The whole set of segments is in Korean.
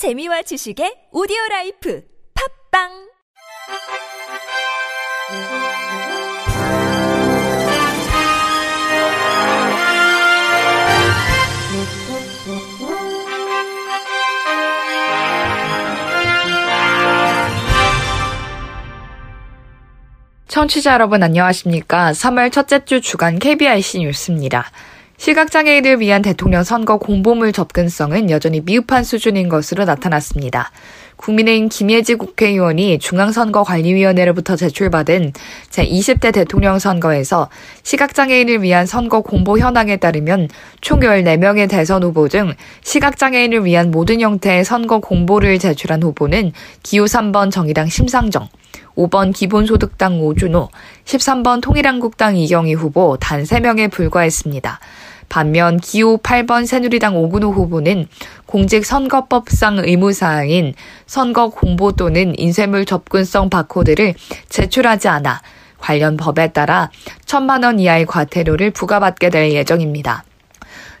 재미와 지식의 오디오 라이프 팝빵 청취자 여러분 안녕하십니까? 3월 첫째 주 주간 KBIC 뉴스입니다. 시각장애인을 위한 대통령 선거 공보물 접근성은 여전히 미흡한 수준인 것으로 나타났습니다. 국민의힘 김예지 국회의원이 중앙선거관리위원회로부터 제출받은 제20대 대통령 선거에서 시각장애인을 위한 선거 공보 현황에 따르면 총 14명의 대선 후보 중 시각장애인을 위한 모든 형태의 선거 공보를 제출한 후보는 기호 3번 정의당 심상정, 5번 기본소득당 오준호, 13번 통일한국당 이경희 후보 단 3명에 불과했습니다. 반면 기호 8번 새누리당 오근호 후보는 공직선거법상 의무사항인 선거 공보 또는 인쇄물 접근성 바코드를 제출하지 않아 관련 법에 따라 천만 원 이하의 과태료를 부과받게 될 예정입니다.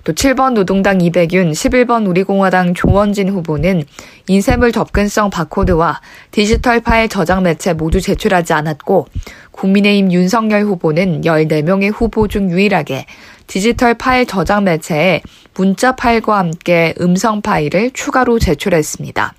또 7번 노동당 이백윤, 11번 우리공화당 조원진 후보는 인쇄물 접근성 바코드와 디지털 파일 저장 매체 모두 제출하지 않았고 국민의힘 윤석열 후보는 14명의 후보 중 유일하게 디지털 파일 저장 매체에 문자 파일과 함께 음성 파일을 추가로 제출했습니다.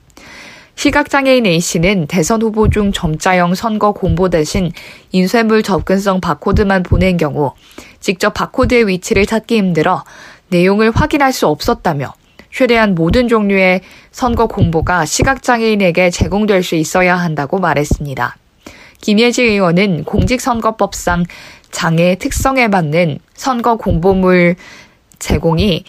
시각장애인 A씨는 대선 후보 중 점자형 선거 공보 대신 인쇄물 접근성 바코드만 보낸 경우 직접 바코드의 위치를 찾기 힘들어 내용을 확인할 수 없었다며 최대한 모든 종류의 선거 공보가 시각장애인에게 제공될 수 있어야 한다고 말했습니다. 김예지 의원은 공직선거법상 장애의 특성에 맞는 선거 공보물 제공이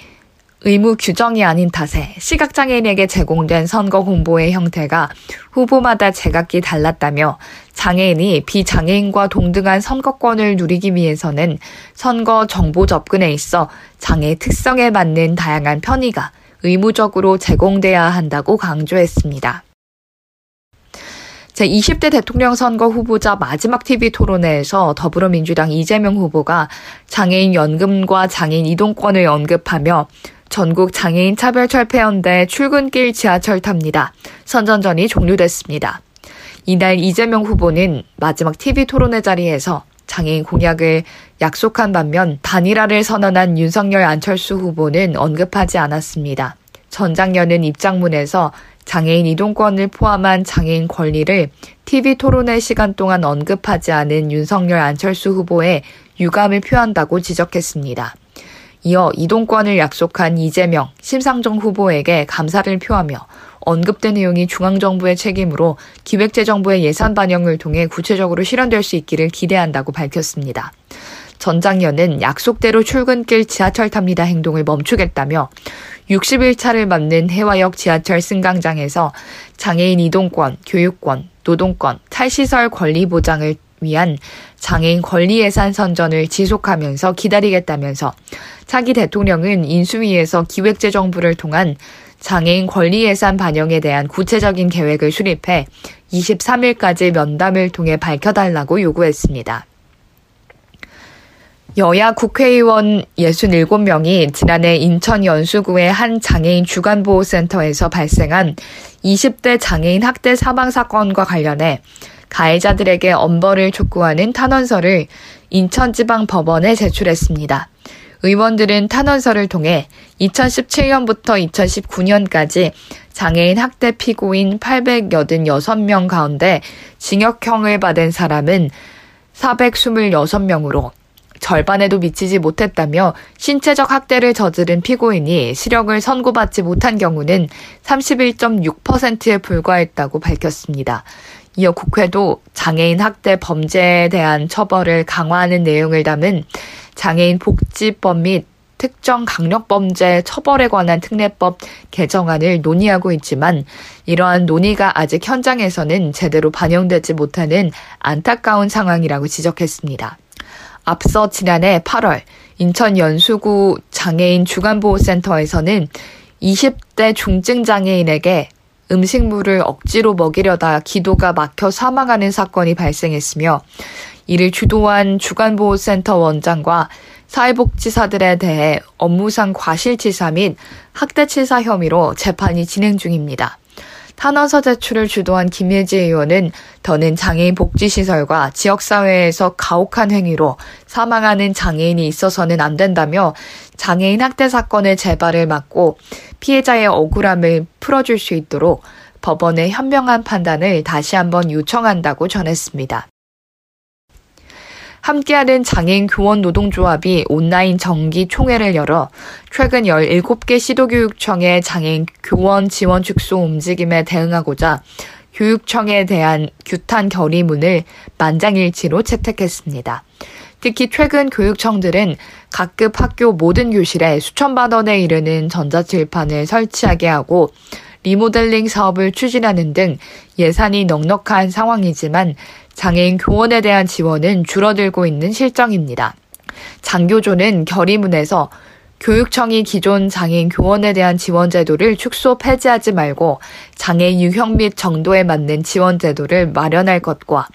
의무 규정이 아닌 탓에 시각장애인에게 제공된 선거 공보의 형태가 후보마다 제각기 달랐다며 장애인이 비장애인과 동등한 선거권을 누리기 위해서는 선거 정보 접근에 있어 장애의 특성에 맞는 다양한 편의가 의무적으로 제공돼야 한다고 강조했습니다. 제20대 대통령 선거 후보자 마지막 TV 토론회에서 더불어민주당 이재명 후보가 장애인 연금과 장애인 이동권을 언급하며 전국 장애인 차별 철폐연대 출근길 지하철 탑니다. 선전전이 종료됐습니다. 이날 이재명 후보는 마지막 TV 토론회 자리에서 장애인 공약을 약속한 반면 단일화를 선언한 윤석열 안철수 후보는 언급하지 않았습니다. 전장년은 입장문에서 장애인 이동권을 포함한 장애인 권리를 TV 토론회 시간 동안 언급하지 않은 윤석열 안철수 후보의 유감을 표한다고 지적했습니다. 이어 이동권을 약속한 이재명, 심상정 후보에게 감사를 표하며 언급된 내용이 중앙정부의 책임으로 기획재정부의 예산 반영을 통해 구체적으로 실현될 수 있기를 기대한다고 밝혔습니다. 전 장년은 약속대로 출근길 지하철 탑니다 행동을 멈추겠다며 60일차를 맞는 해화역 지하철 승강장에서 장애인 이동권, 교육권, 노동권, 탈시설 권리 보장을 위한 장애인 권리 예산 선전을 지속하면서 기다리겠다면서 차기 대통령은 인수위에서 기획재정부를 통한 장애인 권리 예산 반영에 대한 구체적인 계획을 수립해 23일까지 면담을 통해 밝혀달라고 요구했습니다. 여야 국회의원 67명이 지난해 인천 연수구의 한 장애인 주간보호센터에서 발생한 20대 장애인 학대 사망 사건과 관련해 가해자들에게 엄벌을 촉구하는 탄원서를 인천지방법원에 제출했습니다. 의원들은 탄원서를 통해 2017년부터 2019년까지 장애인 학대 피고인 886명 가운데 징역형을 받은 사람은 426명으로 절반에도 미치지 못했다며 신체적 학대를 저지른 피고인이 시력을 선고받지 못한 경우는 31.6%에 불과했다고 밝혔습니다. 이어 국회도 장애인 학대 범죄에 대한 처벌을 강화하는 내용을 담은 장애인 복지법 및 특정 강력범죄 처벌에 관한 특례법 개정안을 논의하고 있지만 이러한 논의가 아직 현장에서는 제대로 반영되지 못하는 안타까운 상황이라고 지적했습니다. 앞서 지난해 8월 인천 연수구 장애인 주간보호센터에서는 20대 중증 장애인에게 음식물을 억지로 먹이려다 기도가 막혀 사망하는 사건이 발생했으며 이를 주도한 주간보호센터 원장과 사회복지사들에 대해 업무상 과실치사 및 학대치사 혐의로 재판이 진행 중입니다. 탄원서 제출을 주도한 김예지 의원은 더는 장애인 복지시설과 지역사회에서 가혹한 행위로 사망하는 장애인이 있어서는 안 된다며 장애인 학대 사건의 재발을 막고 피해자의 억울함을 풀어줄 수 있도록 법원의 현명한 판단을 다시 한번 요청한다고 전했습니다. 함께하는 장애인 교원 노동조합이 온라인 정기 총회를 열어 최근 17개 시도교육청의 장애인 교원 지원 축소 움직임에 대응하고자 교육청에 대한 규탄 결의문을 만장일치로 채택했습니다. 특히 최근 교육청들은 각급 학교 모든 교실에 수천만 원에 이르는 전자칠판을 설치하게 하고 리모델링 사업을 추진하는 등 예산이 넉넉한 상황이지만 장애인 교원에 대한 지원은 줄어들고 있는 실정입니다. 장교조는 결의문에서 교육청이 기존 장애인 교원에 대한 지원 제도를 축소 폐지하지 말고 장애인 유형 및 정도에 맞는 지원 제도를 마련할 것과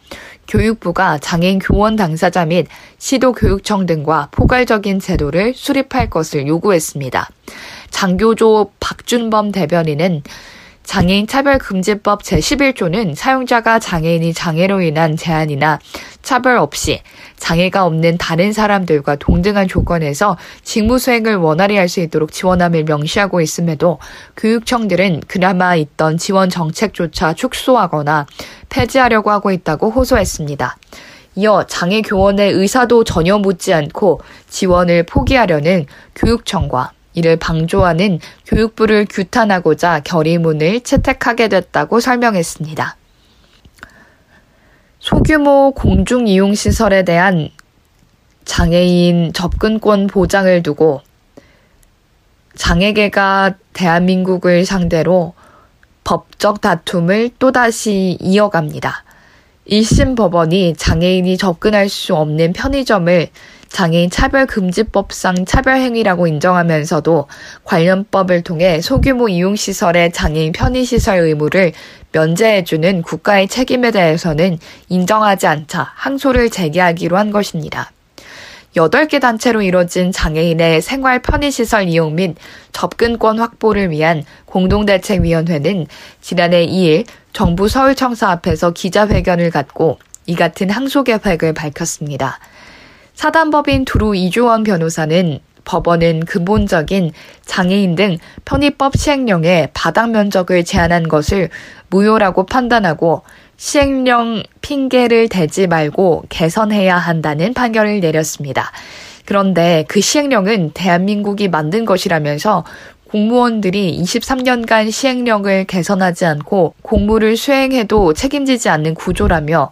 교육부가 장애인 교원 당사자 및 시도 교육청 등과 포괄적인 제도를 수립할 것을 요구했습니다. 장교조 박준범 대변인은 장애인 차별금지법 제11조는 사용자가 장애인이 장애로 인한 제한이나 차별 없이 장애가 없는 다른 사람들과 동등한 조건에서 직무 수행을 원활히 할 수 있도록 지원함을 명시하고 있음에도 교육청들은 그나마 있던 지원 정책조차 축소하거나 폐지하려고 하고 있다고 호소했습니다. 이어 장애 교원의 의사도 전혀 묻지 않고 지원을 포기하려는 교육청과 이를 방조하는 교육부를 규탄하고자 결의문을 채택하게 됐다고 설명했습니다. 소규모 공중이용시설에 대한 장애인 접근권 보장을 두고 장애계가 대한민국을 상대로 법적 다툼을 또다시 이어갑니다. 1심 법원이 장애인이 접근할 수 없는 편의점을 장애인 차별금지법상 차별행위라고 인정하면서도 관련법을 통해 소규모 이용시설의 장애인 편의시설 의무를 면제해주는 국가의 책임에 대해서는 인정하지 않자 항소를 제기하기로 한 것입니다. 8개 단체로 이뤄진 장애인의 생활 편의시설 이용 및 접근권 확보를 위한 공동대책위원회는 지난해 2일 정부 서울청사 앞에서 기자회견을 갖고 이 같은 항소 계획을 밝혔습니다. 사단법인 두루 이주원 변호사는 법원은 근본적인 장애인 등 편의법 시행령에 바닥 면적을 제한한 것을 무효라고 판단하고 시행령 핑계를 대지 말고 개선해야 한다는 판결을 내렸습니다. 그런데 그 시행령은 대한민국이 만든 것이라면서 공무원들이 23년간 시행령을 개선하지 않고 공무를 수행해도 책임지지 않는 구조라며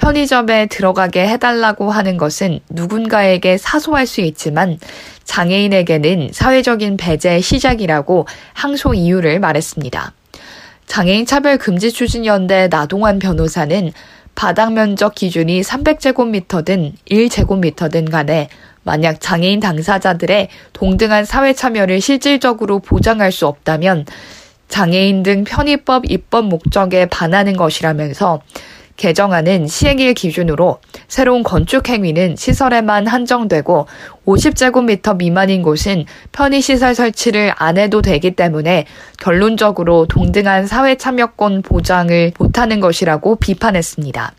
편의점에 들어가게 해달라고 하는 것은 누군가에게 사소할 수 있지만 장애인에게는 사회적인 배제의 시작이라고 항소 이유를 말했습니다. 장애인 차별 금지 추진 연대 나동환 변호사는 바닥 면적 기준이 300제곱미터든 1제곱미터든 간에 만약 장애인 당사자들의 동등한 사회 참여를 실질적으로 보장할 수 없다면 장애인 등 편의법 입법 목적에 반하는 것이라면서 개정안은 시행일 기준으로 새로운 건축 행위는 시설에만 한정되고 50제곱미터 미만인 곳은 편의시설 설치를 안 해도 되기 때문에 결론적으로 동등한 사회 참여권 보장을 못하는 것이라고 비판했습니다.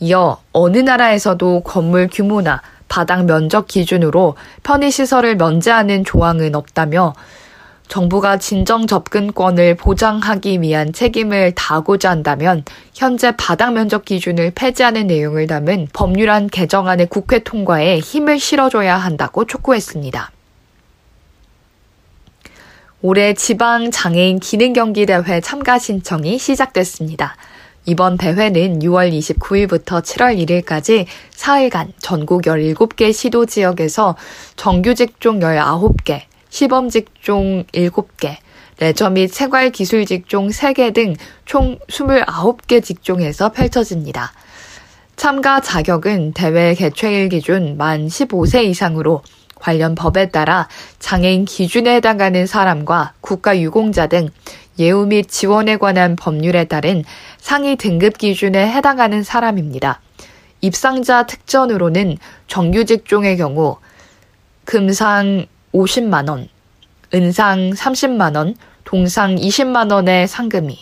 이어 어느 나라에서도 건물 규모나 바닥 면적 기준으로 편의시설을 면제하는 조항은 없다며 정부가 진정 접근권을 보장하기 위한 책임을 다하고자 한다면 현재 바닥 면적 기준을 폐지하는 내용을 담은 법률안 개정안의 국회 통과에 힘을 실어줘야 한다고 촉구했습니다. 올해 지방 장애인 기능 경기 대회 참가 신청이 시작됐습니다. 이번 대회는 6월 29일부터 7월 1일까지 4일간 전국 17개 시도 지역에서 정규직 종 19개, 시범 직종 7개, 레저 및 생활 기술 직종 3개 등 총 29개 직종에서 펼쳐집니다. 참가 자격은 대회 개최일 기준 만 15세 이상으로 관련 법에 따라 장애인 기준에 해당하는 사람과 국가 유공자 등 예우 및 지원에 관한 법률에 따른 상위 등급 기준에 해당하는 사람입니다. 입상자 특전으로는 정규 직종의 경우 금상 50만원, 은상 30만원, 동상 20만원의 상금이,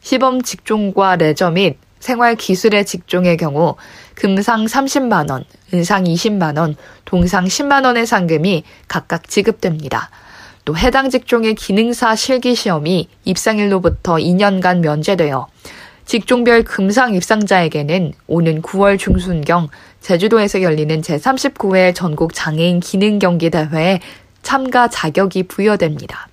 시범 직종과 레저 및 생활 기술의 직종의 경우 금상 30만 원, 은상 20만 원, 동상 10만 원의 상금이 각각 지급됩니다. 또 해당 직종의 기능사 실기 시험이 입상일로부터 2년간 면제되어 직종별 금상 입상자에게는 오는 9월 중순경 제주도에서 열리는 제39회 전국 장애인 기능 경기 대회에 참가 자격이 부여됩니다.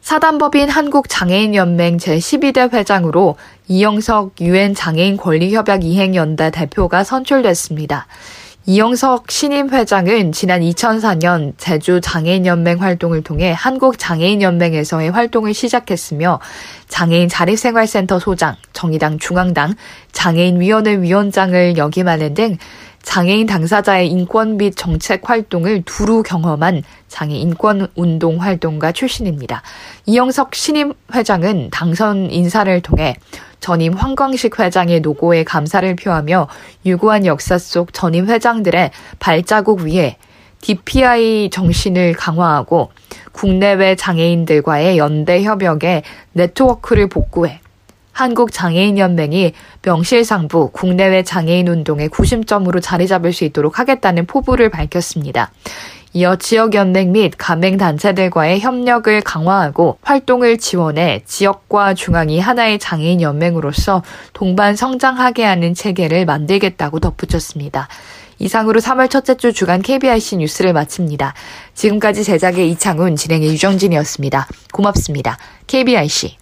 사단법인 한국장애인연맹 제12대 회장으로 이영석 유엔 장애인 권리협약 이행연대 대표가 선출됐습니다. 이영석 신임 회장은 지난 2004년 제주 장애인연맹 활동을 통해 한국 장애인연맹에서의 활동을 시작했으며 장애인 자립생활센터 소장, 정의당 중앙당, 장애인위원회 위원장을 역임하는 등 장애인 당사자의 인권 및 정책 활동을 두루 경험한 장애 인권 운동 활동가 출신입니다. 이영석 신임 회장은 당선 인사를 통해 전임 황광식 회장의 노고에 감사를 표하며 유구한 역사 속 전임 회장들의 발자국 위에 DPI 정신을 강화하고 국내외 장애인들과의 연대 협력에 네트워크를 복구해 한국장애인연맹이 명실상부 국내외 장애인 운동의 구심점으로 자리 잡을 수 있도록 하겠다는 포부를 밝혔습니다. 이어 지역연맹 및 가맹단체들과의 협력을 강화하고 활동을 지원해 지역과 중앙이 하나의 장애인 연맹으로서 동반 성장하게 하는 체계를 만들겠다고 덧붙였습니다. 이상으로 3월 첫째 주 주간 KBIC 뉴스를 마칩니다. 지금까지 제작의 이창훈, 진행의 유정진이었습니다. 고맙습니다. KBIC.